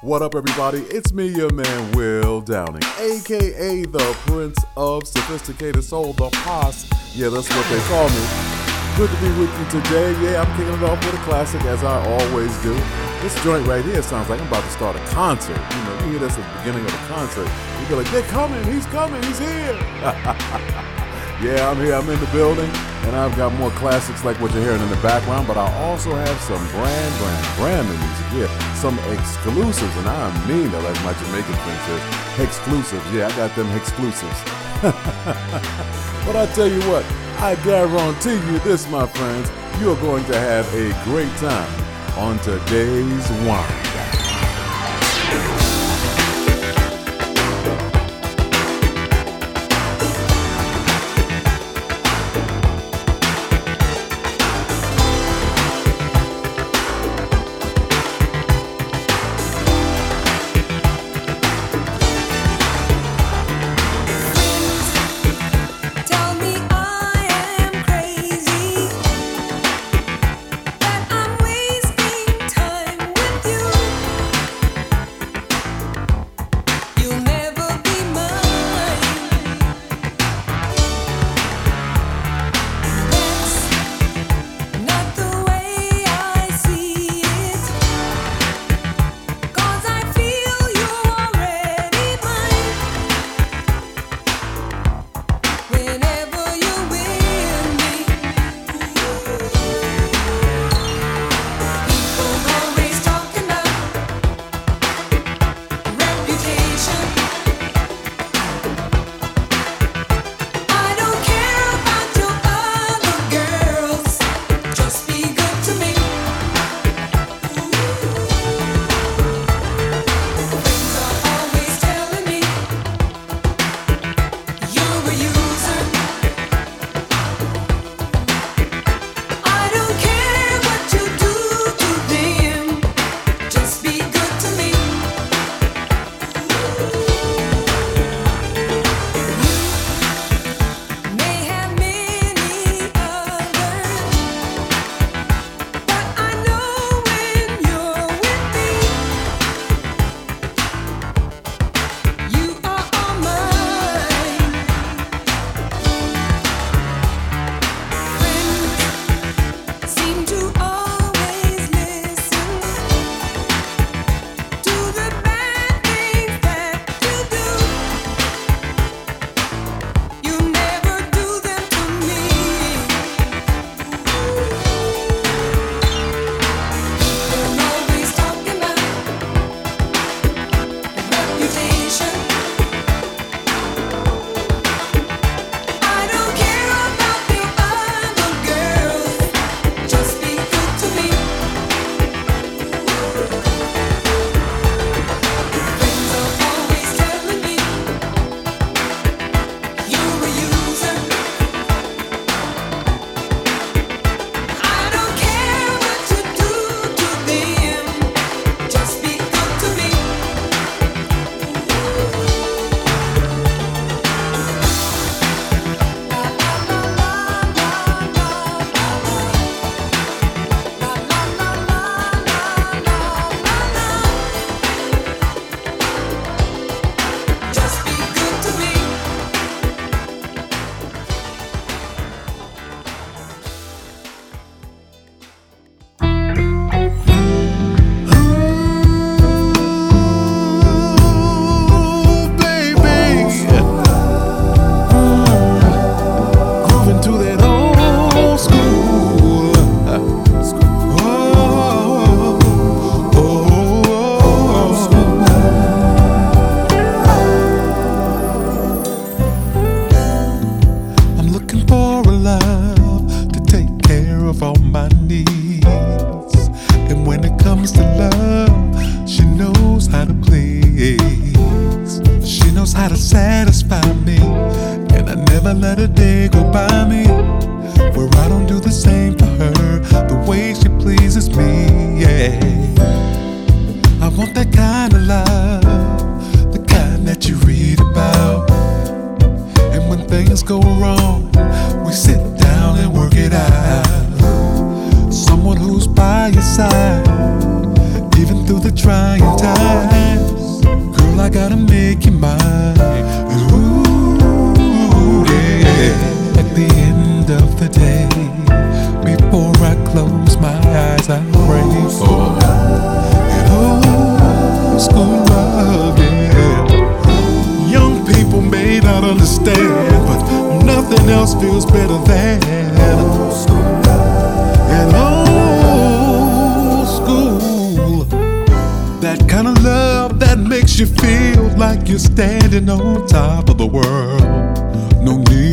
What up, everybody? It's me, your man, Will Downing, aka the Prince of Sophisticated Soul, the Posse. Yeah, that's what they call me. Good to be with you today. Yeah, I'm kicking it off with a classic, as I always do. This joint right here sounds like I'm about to start a concert. You know, you hear this at the beginning of a concert. You go like, they're coming, he's coming, he's here. yeah, I'm here, I'm in the building, and I've got more classics like what you're hearing in the background, but I also have some brand, brand, brand new music Yeah, Some exclusives, and I mean that like my Jamaican friend says, exclusives. Yeah, I got them exclusives. but I tell you what, I guarantee you this, my friends, you're going to have a great time on today's Wine.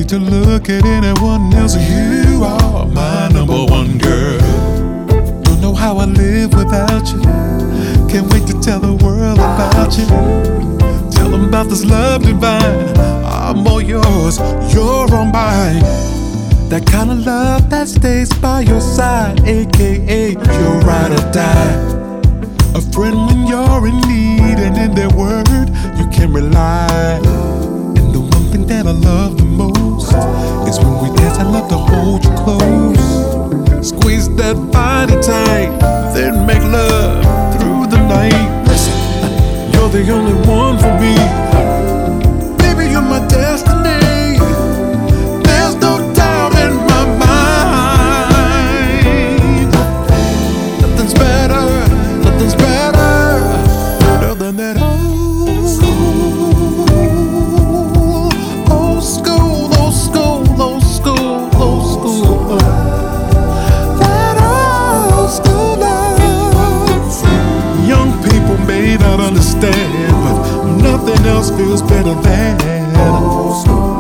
Need to look at anyone else. You are my number one girl. Don't know how I live without you. Can't wait to tell the world about you. Tell them about this love divine. I'm all yours, you're all mine. That kind of love that stays by your side, aka your ride or die. A friend when you're in need, and in their word you can rely. And the one thing that I love the most is when we dance. I love to hold you close, squeeze that body tight, then make love through the night. Listen, you're the only one for me. Baby, you're my destiny. Feels better than. better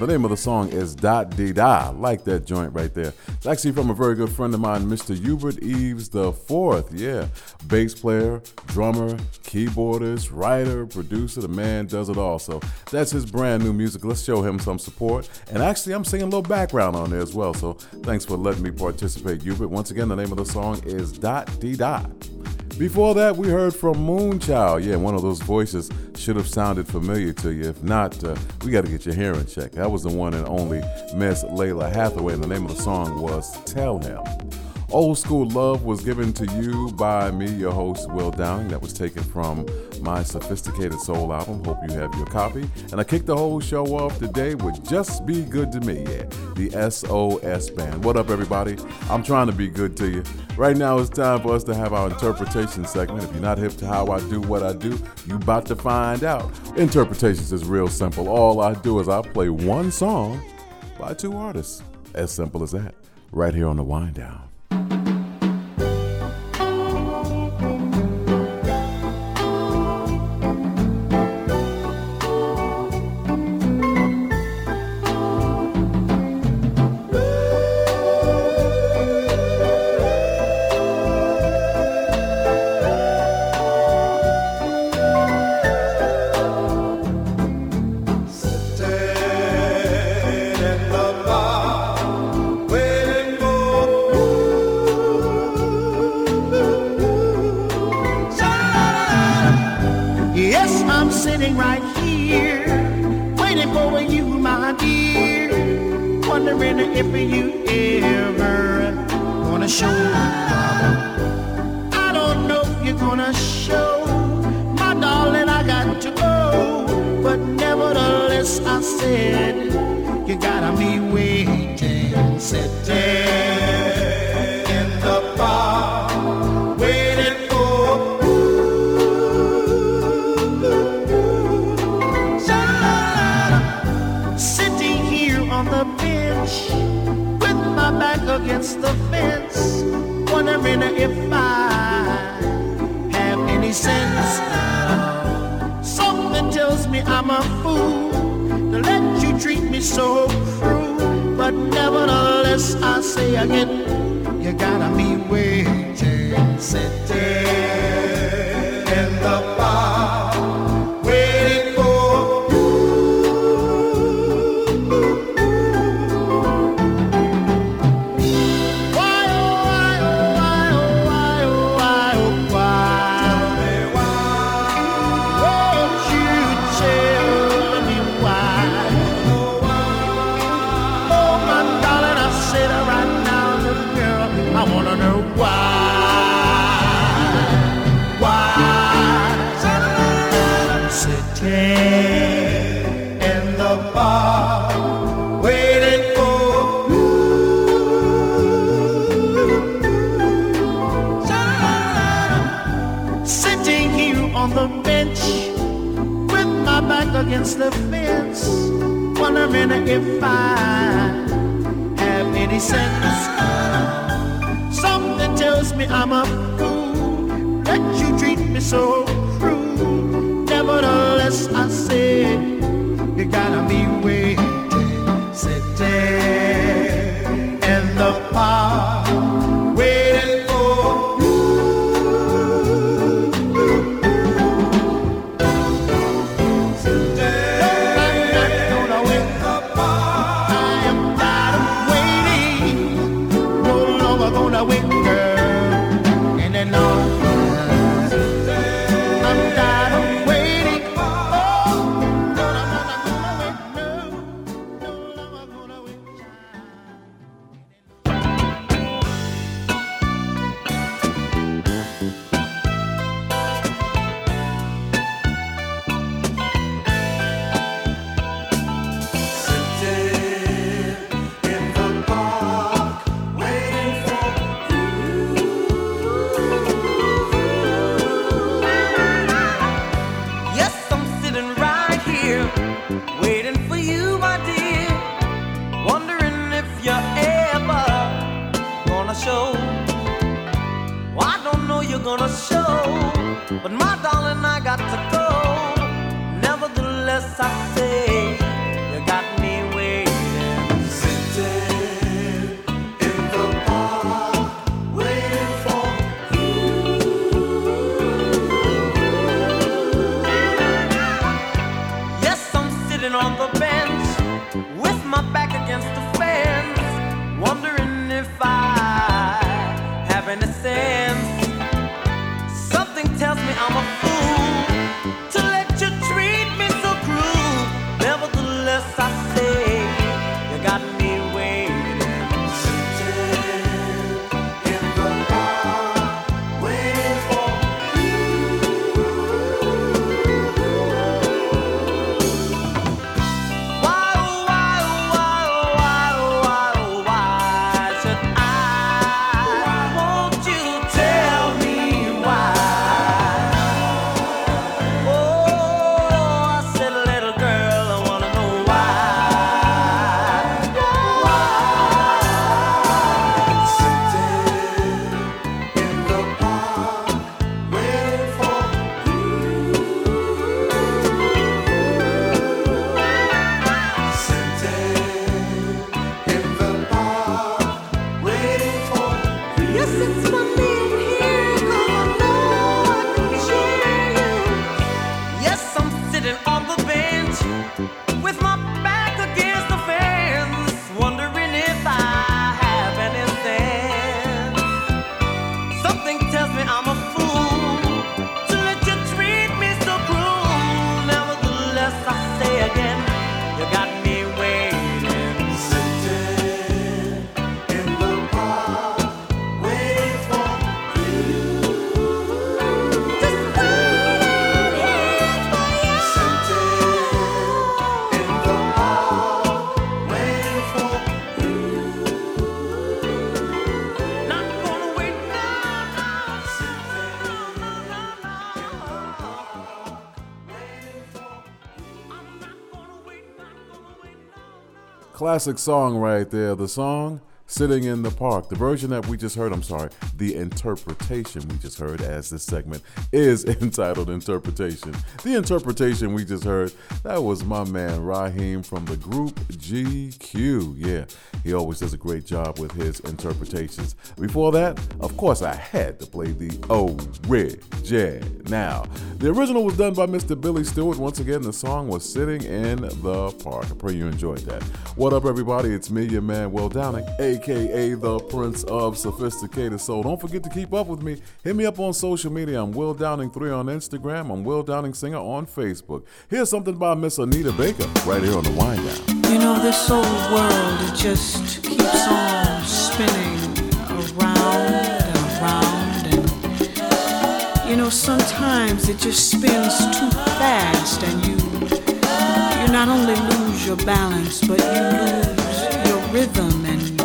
The name of the song is Dot Dee Da. Like that joint right there. It's actually from a very good friend of mine, Mr. Hubert Eaves the Fourth. Yeah, bass player, drummer, keyboardist, writer, producer. The man does it all. So that's his brand new music. Let's show him some support. And actually, I'm singing a little background on there as well. So thanks for letting me participate, Hubert. Once again, the name of the song is Dot Dee Da. Before that, we heard from Moonchild. Yeah, one of those voices should have sounded familiar to you. If not, uh, we got to get your hearing checked. That was the one and only Miss Lalah Hathaway, and the name of the song was Tell Him. Old School Love was given to you by me, your host, Will Downing. That was taken from my Sophisticated Soul album. Hope you have your copy. And I kicked the whole show off today with Just Be Good to Me, yeah, the SOS Band. What up, everybody? I'm trying to be good to you. Right now, it's time for us to have our interpretation segment. If you're not hip to how I do what I do, you about to find out. Interpretations is real simple. All I do is I play one song by two artists. As simple as that. Right here on the Wind Down. Against the fence, wondering if I have any sense. Something tells me I'm a fool that you treat me so cruel. Nevertheless, I said you gotta be waiting, sitting Classic song right there. The song Sitting in the Park. The version that we just heard, I'm sorry, the interpretation we just heard as this segment is entitled Interpretation. The interpretation we just heard, that was my man Rahiem from the group GQ. Yeah, he always does a great job with his interpretations. Before that, of course, I had to play the original. The original was done by Mr. Billy Stewart. Once again, the song was Sitting in the Park. I pray you enjoyed that. What up, everybody? It's me, your man, Will Downing, aka the Prince of Sophisticated Soul. Don't forget to keep up with me. Hit me up on social media. I'm Will Downing3 on Instagram. I'm Will Downing Singer on Facebook. Here's something by Miss Anita Baker right here on the Wind Down. You know, this old world, it just keeps on spinning around and around. And, you know, sometimes it just spins too fast, and you, you not only lose your balance, but you lose your rhythm. And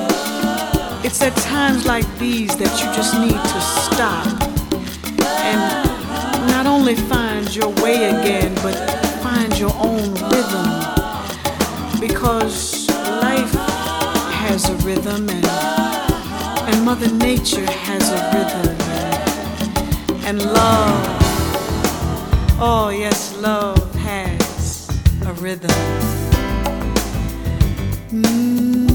it's at times like these that you just need to stop and not only find your way again, but find your own rhythm. Because life has a rhythm and, and Mother Nature has a rhythm. And, and love, oh yes, love has a rhythm. Ain't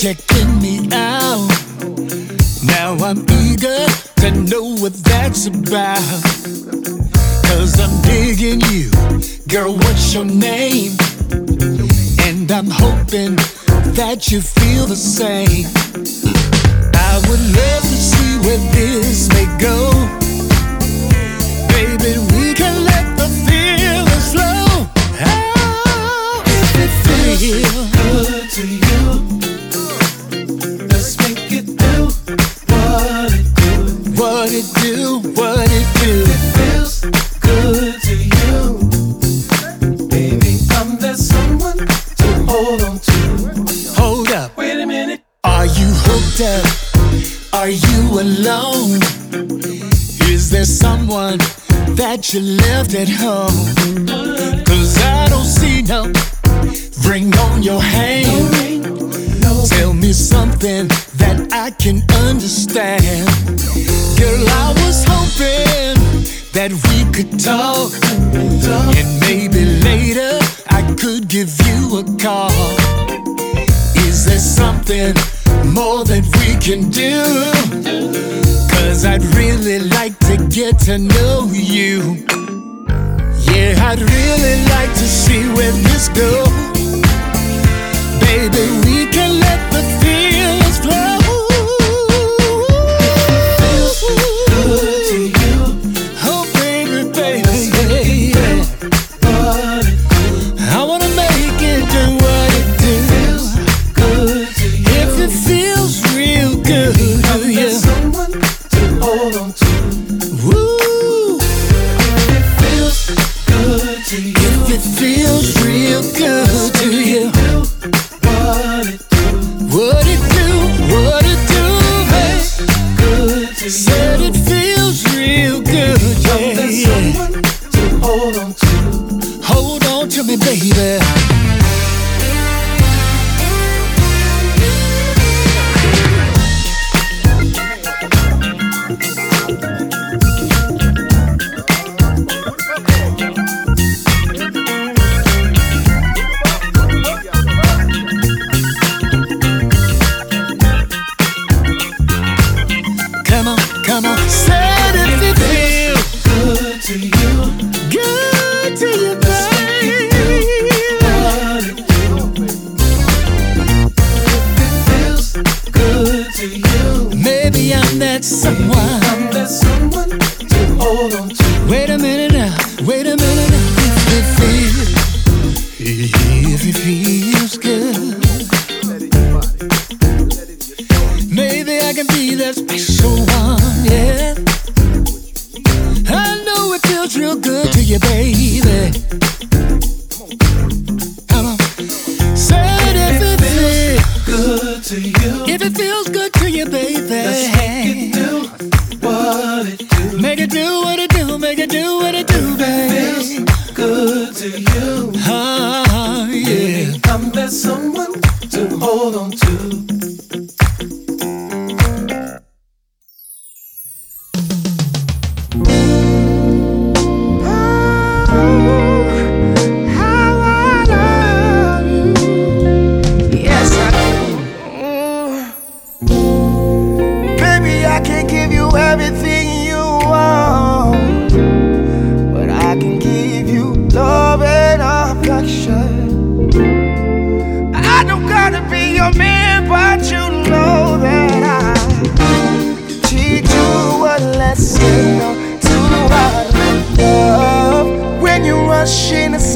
checking me out. Now I'm eager to know what that's about. Cause I'm digging you, girl, what's your name? And I'm hoping that you feel the same. I would love to see where this may go. Baby, we can let the feelings flow. Oh, if it feels. at home.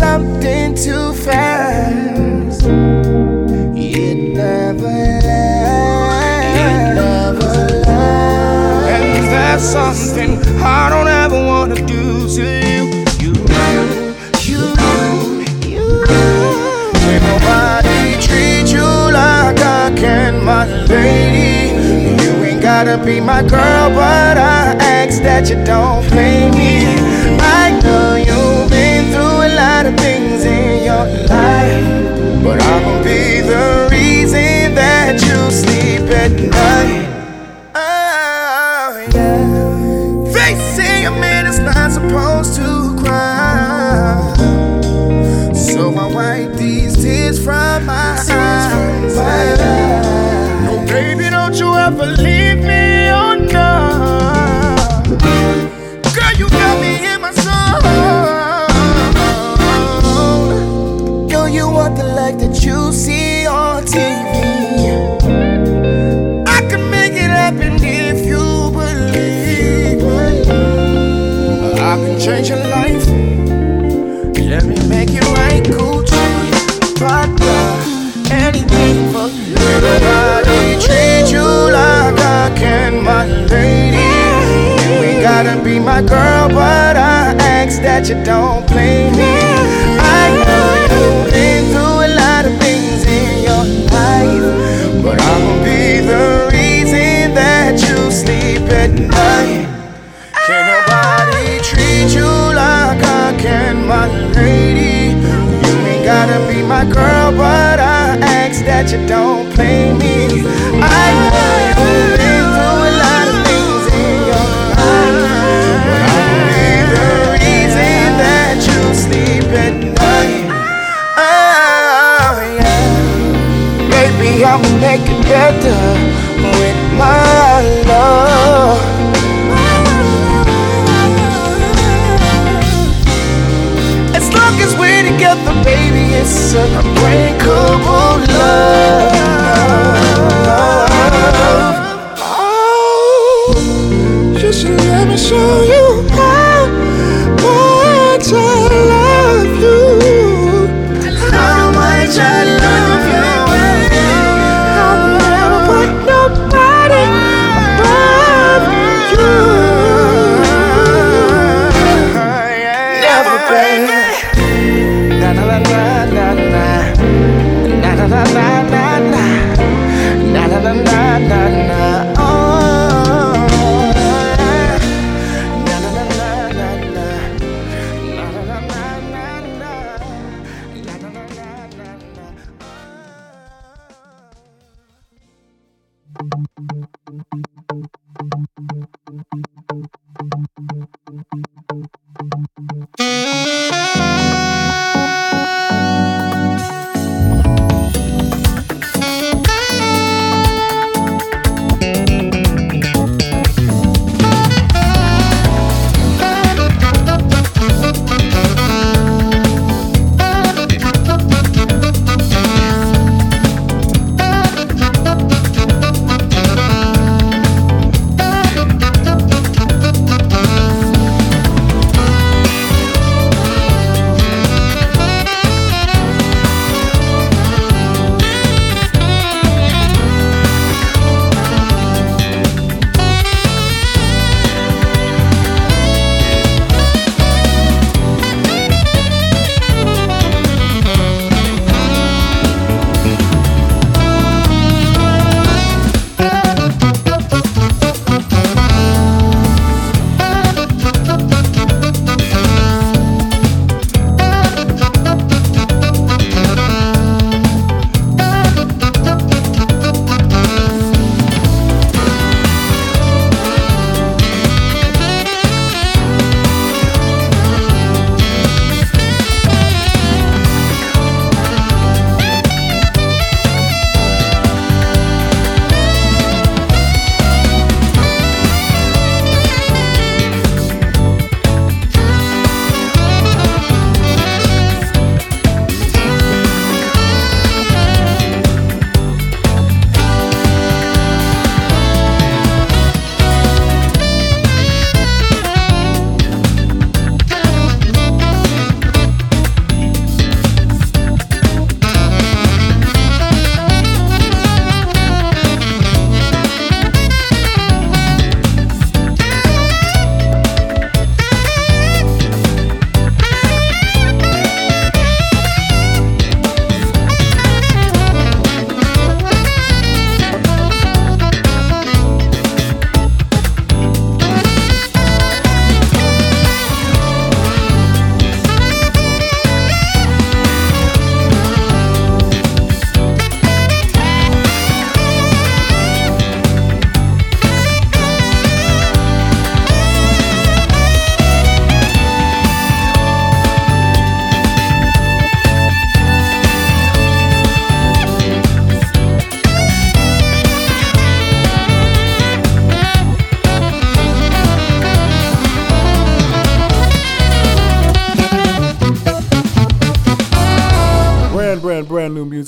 something too fast. It never lasts. It never lasts. And that's something I don't ever wanna do to you. You, you, you, you. When nobody treats you like I can, my lady. You ain't gotta be my girl, but I ask that you don't blame me. at night. Oh, yeah. They say a man is not supposed to cry. So I wipe these tears from my eyes. No, baby, don't you ever leave. that you don't blame me. I know you've been through a lot of things in your life, but I'll be the reason that you sleep at night. Can nobody treat you like I can, my lady? You ain't gotta be my girl, but I ask that you don't blame me. I know. Way I'm making better with my love. As long as we're together, baby, it's an unbreakable love. Oh, should let me show you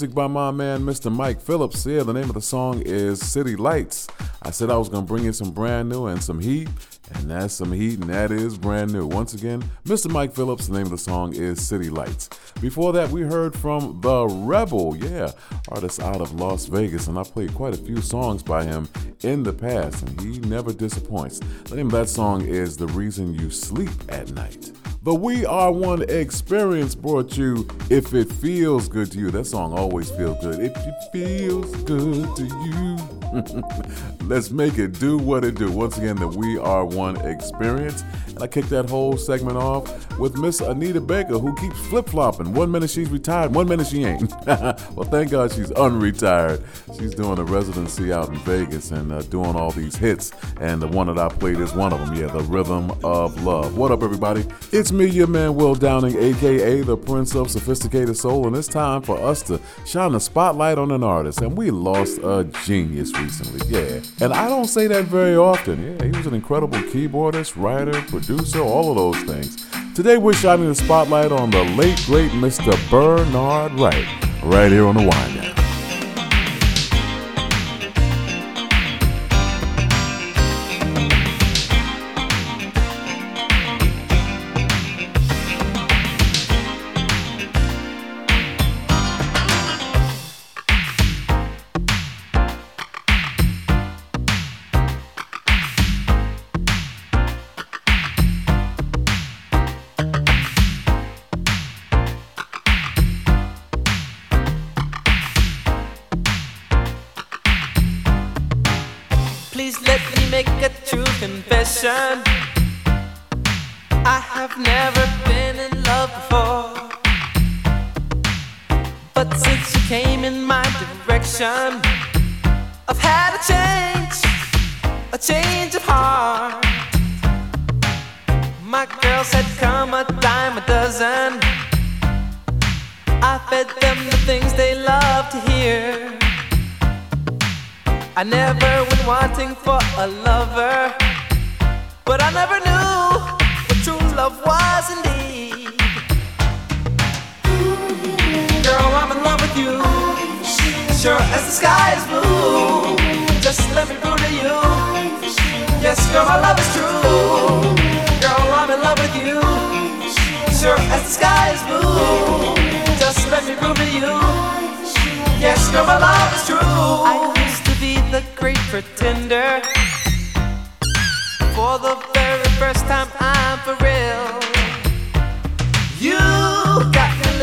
music by my man, Mr. Mike Phillips. Yeah, the name of the song is City Lights. I said I was going to bring in some brand new and some heat, and that's some heat, and that is brand new. Once again, Mr. Mike Phillips, the name of the song is City Lights. Before that, we heard from The Rebel, yeah, artist out of Las Vegas, and I played quite a few songs by him in the past, and he never disappoints. The name of that song is The Reason You Sleep at Night. The We Are One experience brought you If It Feels Good to You. That song always feels good. If it feels good to you. Let's make it do what it do. Once again, the We Are One experience. And I kicked that whole segment off with Miss Anita Baker, who keeps flip flopping. One minute she's retired, one minute she ain't. well, thank God she's unretired. She's doing a residency out in Vegas and uh, doing all these hits. And the one that I played is one of them. Yeah, The Rhythm of Love. What up, everybody? It's me, your man, Will Downing, aka the Prince of Sophisticated Soul. And it's time for us to shine a spotlight on an artist. And we lost a genius recently. Yeah. And I don't say that very often. Yeah, he was an incredible keyboardist, writer, producer, all of those things. Today we're shining the spotlight on the late, great Mr. Bernard Wright, right here on the Wind Down.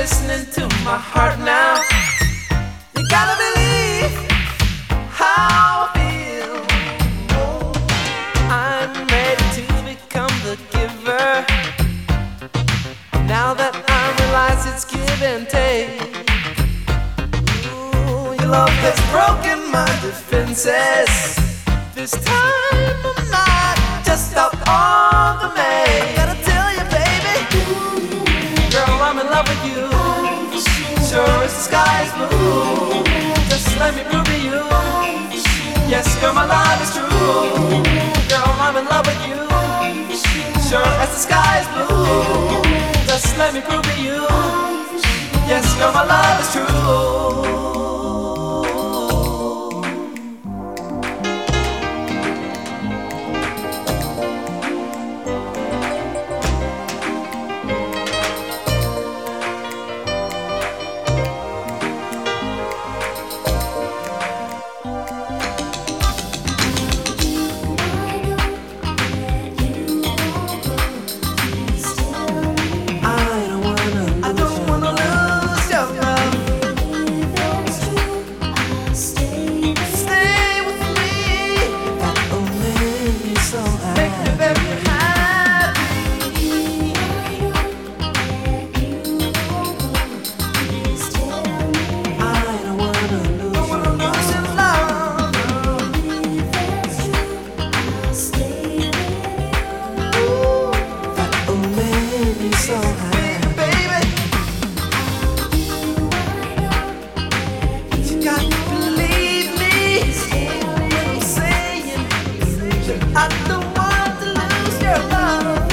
Listening to my heart now. You gotta believe how I feel. I'm ready to become the giver. Now that I realize it's give and take. Ooh, your love has broken my defenses. This time girl, my love is true. Girl, I'm in love with you. Sure as the sky is blue, just let me prove to you. Yes, girl, my love is true. I don't want to lose your love.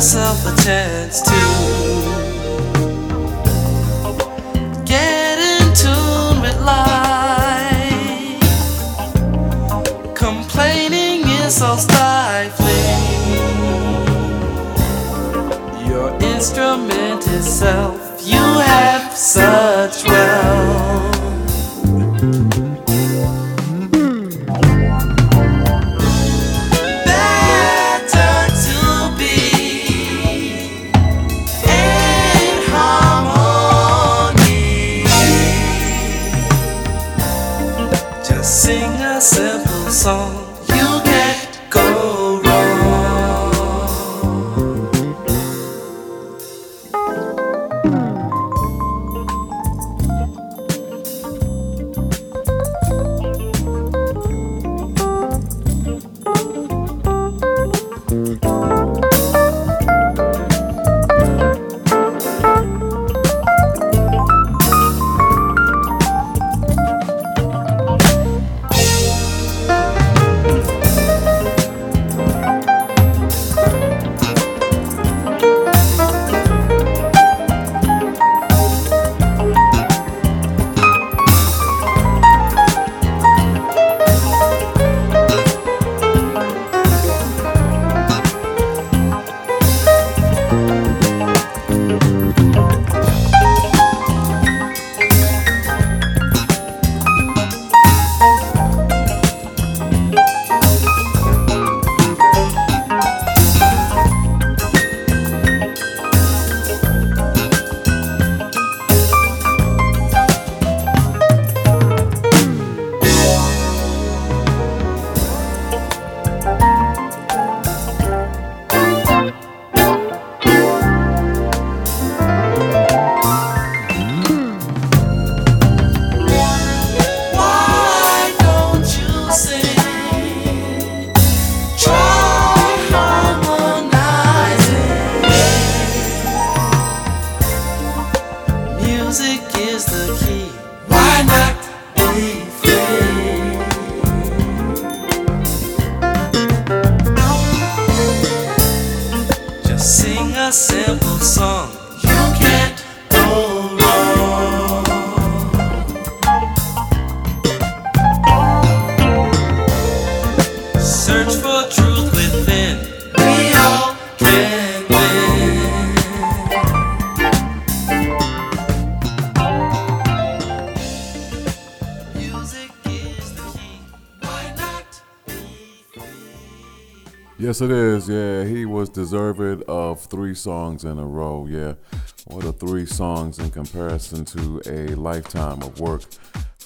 Yourself a chance to get in tune with life. Complaining is so stifling. Your instrument is self. you have It is. Yeah, he was deserved of three songs in a row. Yeah, what are three songs in comparison to a lifetime of work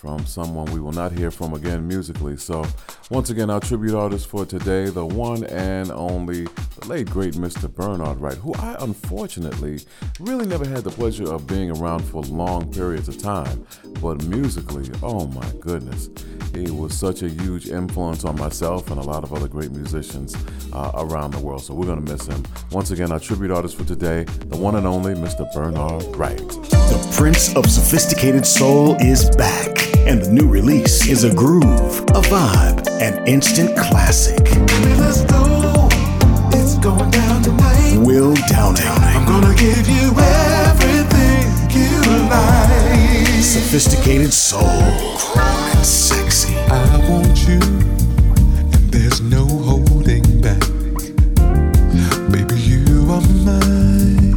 from someone we will not hear from again musically. So, once again, our tribute artist for today, the one and only, the late great Mr. Bernard Wright, who I unfortunately really never had the pleasure of being around for long periods of time. But musically, oh my goodness, he was such a huge influence on myself and a lot of other great musicians uh, around the world. So we're going to miss him. Once again, our tribute artist for today, the one and only Mr. Bernard Wright. The Prince of Sophisticated Soul is back, and the new release is a groove, a vibe, an instant classic. Let's go. It's going down tonight. Will Downing. I'm gonna give you everything you like. Sophisticated Soul. Grown and sexy. I want you, and there's no holding back. Baby, you are my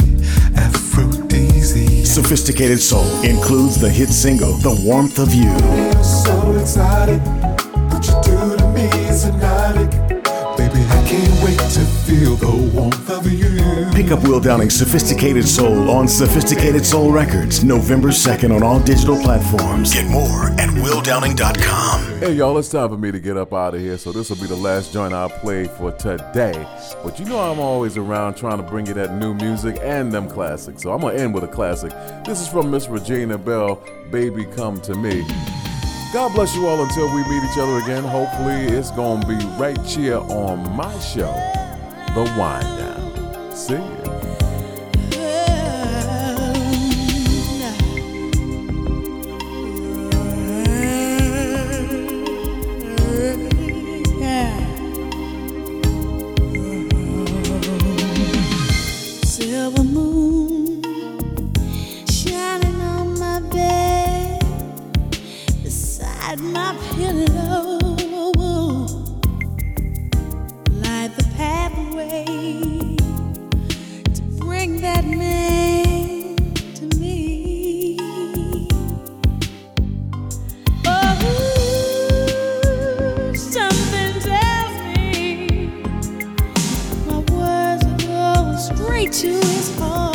aphrodisiac. Sophisticated Soul includes the hit single, The Warmth of You. so excited. What you do to me is hypnotic. Baby, I can't wait to feel the warmth of. Pick up Will Downing's Sophisticated Soul on Sophisticated Soul Records, November 2nd on all digital platforms. Get more at willdowning.com. Hey y'all, it's time for me to get up out of here. So this will be the last joint I'll play for today. But you know I'm always around trying to bring you that new music and them classics. So I'm gonna end with a classic. This is from Miss Regina Belle, Baby Come to Me. God bless you all until we meet each other again. Hopefully it's gonna be right here on my show, The Wind Down. See ya. To his heart.